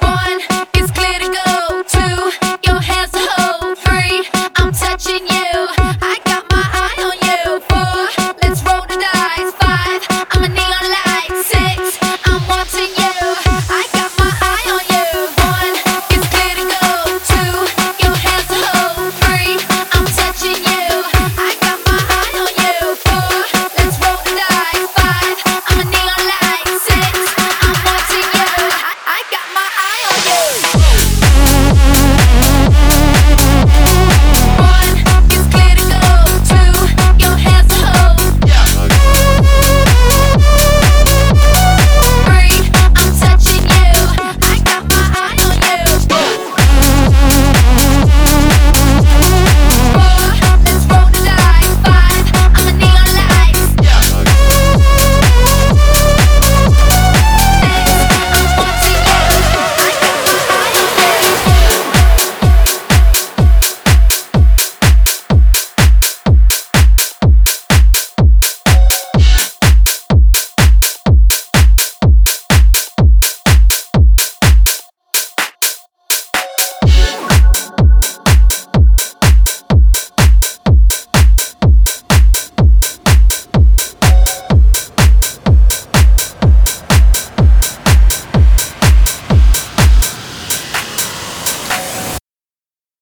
One.